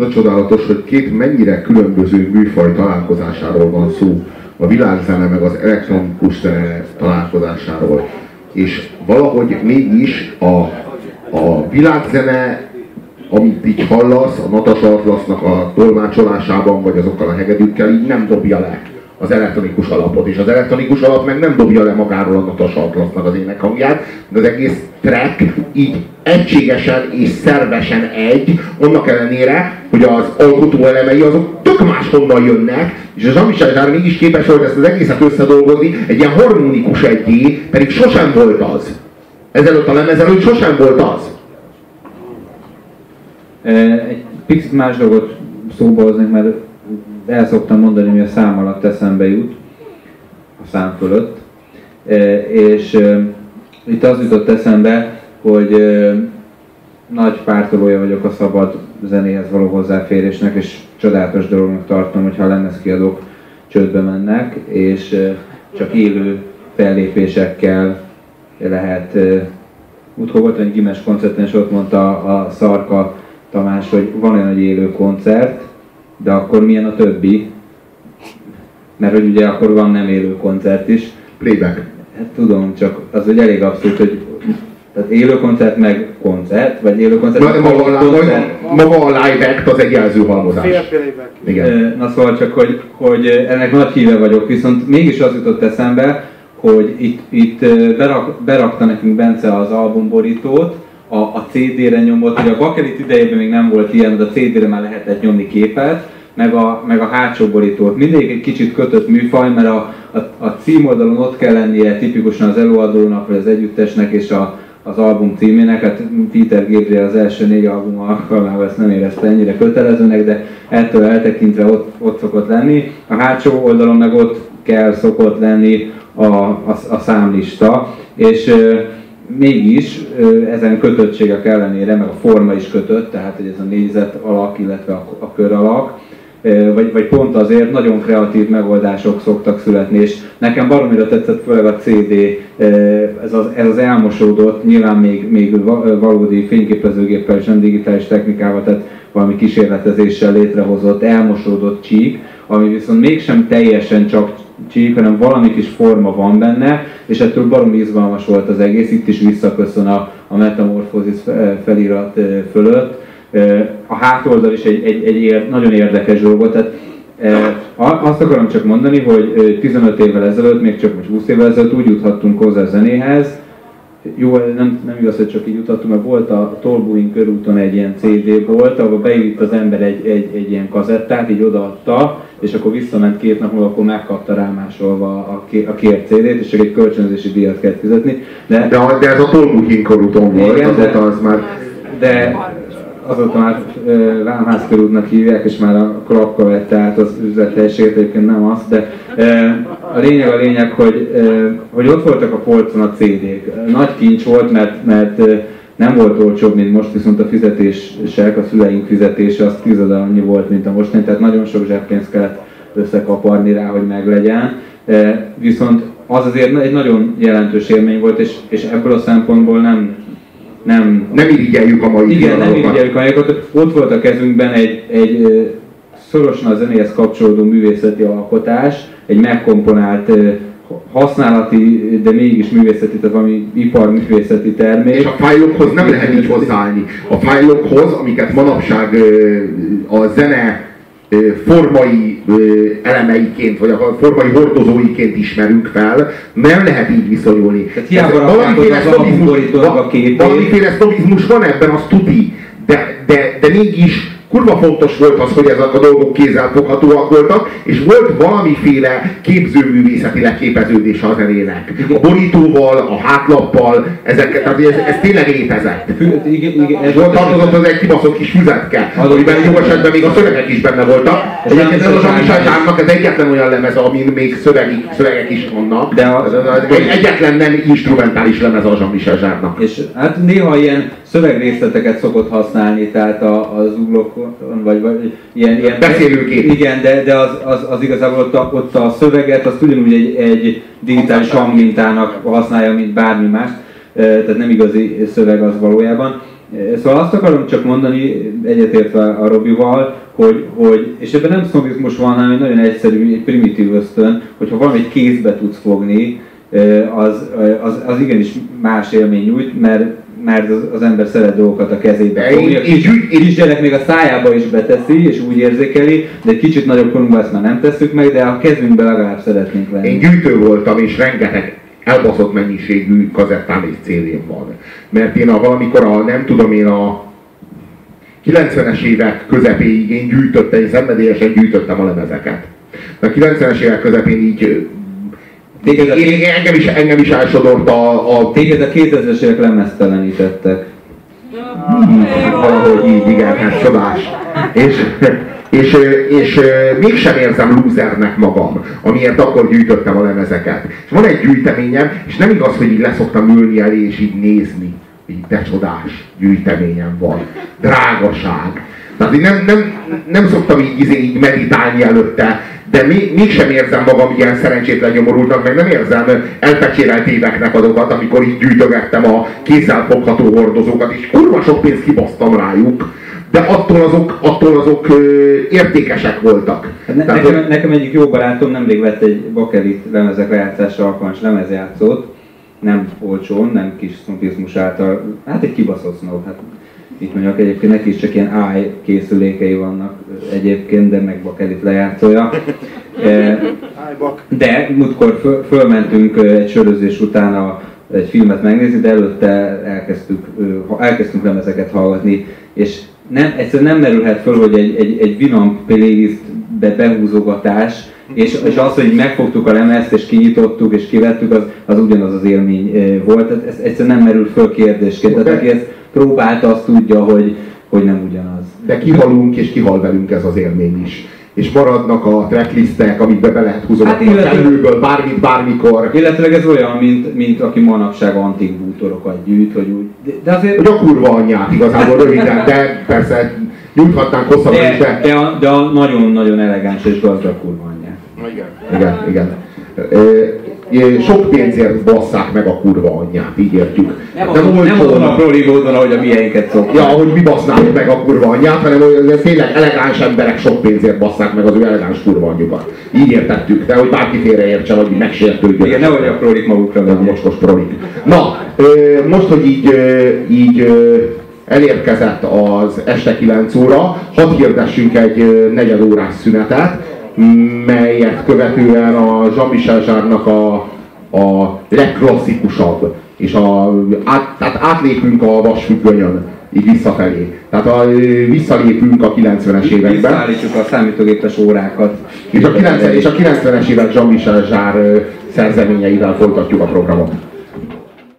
A csodálatos, hogy két mennyire különböző műfaj találkozásáról van szó. A világzene meg az elektronikus zene találkozásáról. És valahogy mégis a, a világzene amit így hallasz a Natasha Atlasnak a tolmácsolásában, vagy azokkal a hegedűkkel, így nem dobja le az elektronikus alapot, és az elektronikus alap meg nem dobja le magáról a Natasha Atlasnak az énekhangját, de az egész track így egységesen és szervesen egy, annak ellenére, hogy az alkotó elemei azok tök máshonnan jönnek, és az Amisázsár mégis képes volt ezt az egészet összedolgozni egy ilyen harmonikus egyé, pedig sosem volt az. Ezelőtt a lemezelőtt sosem volt az. Egy picit más dolgot szóba hoznék, mert el szoktam mondani, hogy a szám alatt eszembe jut, a szám fölött. És itt az jutott eszembe, hogy nagy pártolója vagyok a szabad zenéhez való hozzáférésnek, és csodálatos dolognak tartom, hogyha a lemezkiadók csődbe mennek, és csak élő fellépésekkel lehet. Múltkor volt egy gimes koncerten, és ott mondta a Szarka Tamás, hogy van olyan egy élő koncert, de akkor milyen a többi? Mert hogy ugye akkor van nem élő koncert is. Playback. Hát tudom, csak az egy elég abszurd, hogy tehát élő koncert meg koncert, vagy élő koncert Na, maga, a, koncert. maga a live act az egy jelzőhalmozás. Igen. Na szóval csak, hogy, hogy ennek nagy híve vagyok, viszont mégis az jutott eszembe, hogy itt, itt berak, berakta nekünk Bence az albumborítót, a, a CD-re nyomott, ugye a bakelit idejében még nem volt ilyen, de a CD-re már lehetett nyomni képet, meg a, meg a hátsó borítót. Mindig egy kicsit kötött műfaj, mert a, a, a címoldalon ott kell lennie tipikusan az előadónak, vagy az együttesnek és a, az album címének. Hát Peter Gabriel az első négy album alkalmával ezt nem érezte ennyire kötelezőnek, de ettől eltekintve ott, ott szokott lenni. A hátsó oldalon meg ott kell szokott lenni a, a, a számlista, és mégis ezen kötöttségek ellenére, meg a forma is kötött, tehát hogy ez a négyzet alak, illetve a, a kör alak, vagy, vagy pont azért nagyon kreatív megoldások szoktak születni, és nekem baromira tetszett főleg a CD, ez az, ez az elmosódott, nyilván még, még valódi fényképezőgéppel és nem digitális technikával, tehát valami kísérletezéssel létrehozott elmosódott csík, ami viszont mégsem teljesen csak csík, hanem valami kis forma van benne, és ettől barom izgalmas volt az egész, itt is visszaköszön a, a Metamorphosis felirat fölött. A hátoldal is egy, egy, egy nagyon érdekes dolog volt, tehát azt akarom csak mondani, hogy 15 évvel ezelőtt, még csak most 20 évvel ezelőtt úgy juthattunk hozzá a zenéhez, jó, nem, nem igaz, hogy csak így jutottunk, mert volt a Tolbuin körúton egy ilyen CD volt, ahol beírt az ember egy, egy, egy ilyen kazettát, így odaadta, és akkor visszament két nap múlva, akkor megkapta rámásolva a, a kért CD-t, és csak egy kölcsönzési díjat kellett fizetni. De, de, de ez a Tolbuin körúton volt, igen, azóta de, az már... De azóta már Vámház körútnak hívják, és már a Klapka vette át az üzlethelyiséget, egyébként nem az, de a lényeg a lényeg, hogy, hogy ott voltak a polcon a CD-k. Nagy kincs volt, mert, mert nem volt olcsóbb, mint most, viszont a fizetések, a szüleink fizetése az tized annyi volt, mint a mostani, tehát nagyon sok zseppénzt kellett összekaparni rá, hogy meglegyen. Viszont az azért egy nagyon jelentős élmény volt, és, és ebből a szempontból nem, nem... Nem irigyeljük a mai Igen, nem irigyeljük a mai Ott volt a kezünkben egy, egy szorosan a zenéhez kapcsolódó művészeti alkotás, egy megkomponált használati, de mégis művészeti, tehát valami iparművészeti termék. És a fájlokhoz nem lehet így hozzáállni. A fájlokhoz, amiket manapság a zene formai elemeiként, vagy a formai hordozóiként ismerünk fel, nem lehet így viszonyulni. Tehát hiába valamiféle sznobizmus, valamiféle sznobizmus van ebben, az tuti, de, de, de mégis kurva fontos volt az, hogy ezek a dolgok kézzelfoghatóak voltak, és volt valamiféle képzőművészeti leképeződés a zenének. A borítóval, a hátlappal, ezek, tehát ez, ez tényleg létezett. Igen, igen, ez volt tartozott az egy kibaszott kis füzetke, amiben jó esetben még a szövegek is benne voltak. Egyébként ez a Zsamisázsámnak ez egyetlen olyan lemez, amin még szövegi, szövegek is vannak. De a, egy, egyetlen nem instrumentális lemez a Zsamisázsának. És hát néha ilyen szövegrészleteket szokott használni, tehát a, az uglókon, vagy, vagy ilyen, ilyen beszélőkép. Igen, de, de az, az, az igazából ott a, ott a szöveget, azt ugyanúgy egy, egy digitális hangmintának használja, mint bármi más, tehát nem igazi szöveg az valójában. Szóval azt akarom csak mondani, egyetértve a Robival, hogy, hogy, és ebben nem sznobizmus van, hanem egy nagyon egyszerű, egy primitív ösztön, hogyha valamit kézbe tudsz fogni, az, az, az igenis más élmény nyújt, mert, mert az, az ember szeret dolgokat a kezébe fogni. A kis, kisgyerek még a szájába is beteszi, és úgy érzékeli, de egy kicsit nagyobb korunkban ezt már nem tesszük meg, de a kezünkbe legalább szeretnénk venni. Én gyűjtő voltam, és rengeteg elbaszott mennyiségű kazettám és cd van. Mert én a valamikor a, nem tudom én a 90-es évek közepéig én gyűjtöttem, én szenvedélyesen gyűjtöttem a lemezeket. A 90-es évek közepén így Téged a, én, én, engem, is, engem is elsodort a... a... Téged a 2000-es évek lemeztelenítettek. Hmm, valahogy így, igen, hát csodás. És, és, és mégsem érzem lúzernek magam, amiért akkor gyűjtöttem a lemezeket. És van egy gyűjteményem, és nem igaz, hogy így leszoktam ülni elé és így nézni. Így de csodás gyűjteményem van. Drágaság. Tehát én nem, nem, nem szoktam így, így, így meditálni előtte, de még, mégsem érzem magam ilyen szerencsétlen nyomorultnak, meg nem érzem elpecsérelt éveknek azokat, amikor így gyűjtögettem a kézzelfogható hordozókat, és kurva sok pénzt kibasztam rájuk. De attól azok, attól azok ö, értékesek voltak. Hát ne, Tehát, nekem, nekem egyik jó barátom nemrég vett egy bakelit lemezek lejátszásra alkalmas lemezjátszót, nem olcsón, nem kis sznopizmus által, hát egy kibaszott snob, hát itt mondjuk egyébként neki is csak ilyen AI készülékei vannak egyébként, de meg bakelit lejátszója. De múltkor föl, fölmentünk egy sörözés után a, egy filmet megnézni, de előtte elkezdtük, elkezdtünk lemezeket hallgatni, és nem, egyszerűen nem merülhet föl, hogy egy, egy, egy Vinamp playlistbe behúzogatás, és, és az, hogy megfogtuk a lemezt, és kinyitottuk, és kivettük, az, az ugyanaz az élmény volt. Ez egyszerűen nem merül föl kérdésként. Tehát aki ezt próbálta, azt tudja, hogy, hogy nem ugyanaz. De kihalunk, és kihal velünk ez az élmény is és maradnak a tracklistek, amikbe be lehet húzogatni hát, illetve, a kellőből, bármit, bármikor. Illetve ez olyan, mint, mint aki manapság antik bútorokat gyűjt, hogy úgy... De azért... Hogy a kurva anyját igazából röviden, de persze nyújthatnánk hosszabban is, de... De a, de a nagyon-nagyon elegáns és gazdag kurva anyját. Igen, igen, igen sok pénzért basszák meg a kurva anyját, így értjük. Nem, nem, nem, nem azon a proli módon, ahogy a miénket szokták. Ja, hogy mi basznánk meg a kurva anyját, hanem hogy tényleg elegáns emberek sok pénzért basszák meg az ő elegáns kurva anyjukat. Így értettük, de hogy bárki félreértse, vagy megsértődjön. Igen, nehogy a prolik magukra nem mocskos prolik. Na, most, hogy így, így elérkezett az este 9 óra, hadd hirdessünk egy negyed órás szünetet, melyet követően a Jean-Michel Zsárnak a, a legklasszikusabb, és a, át, tehát átlépünk a vasfüggönyön, így visszafelé. Tehát a, visszalépünk a 90-es években. Visszaállítjuk a számítógépes órákat. És a, 90, és a 90-es évek Jean-Michel Zsár szerzeményeivel folytatjuk a programot.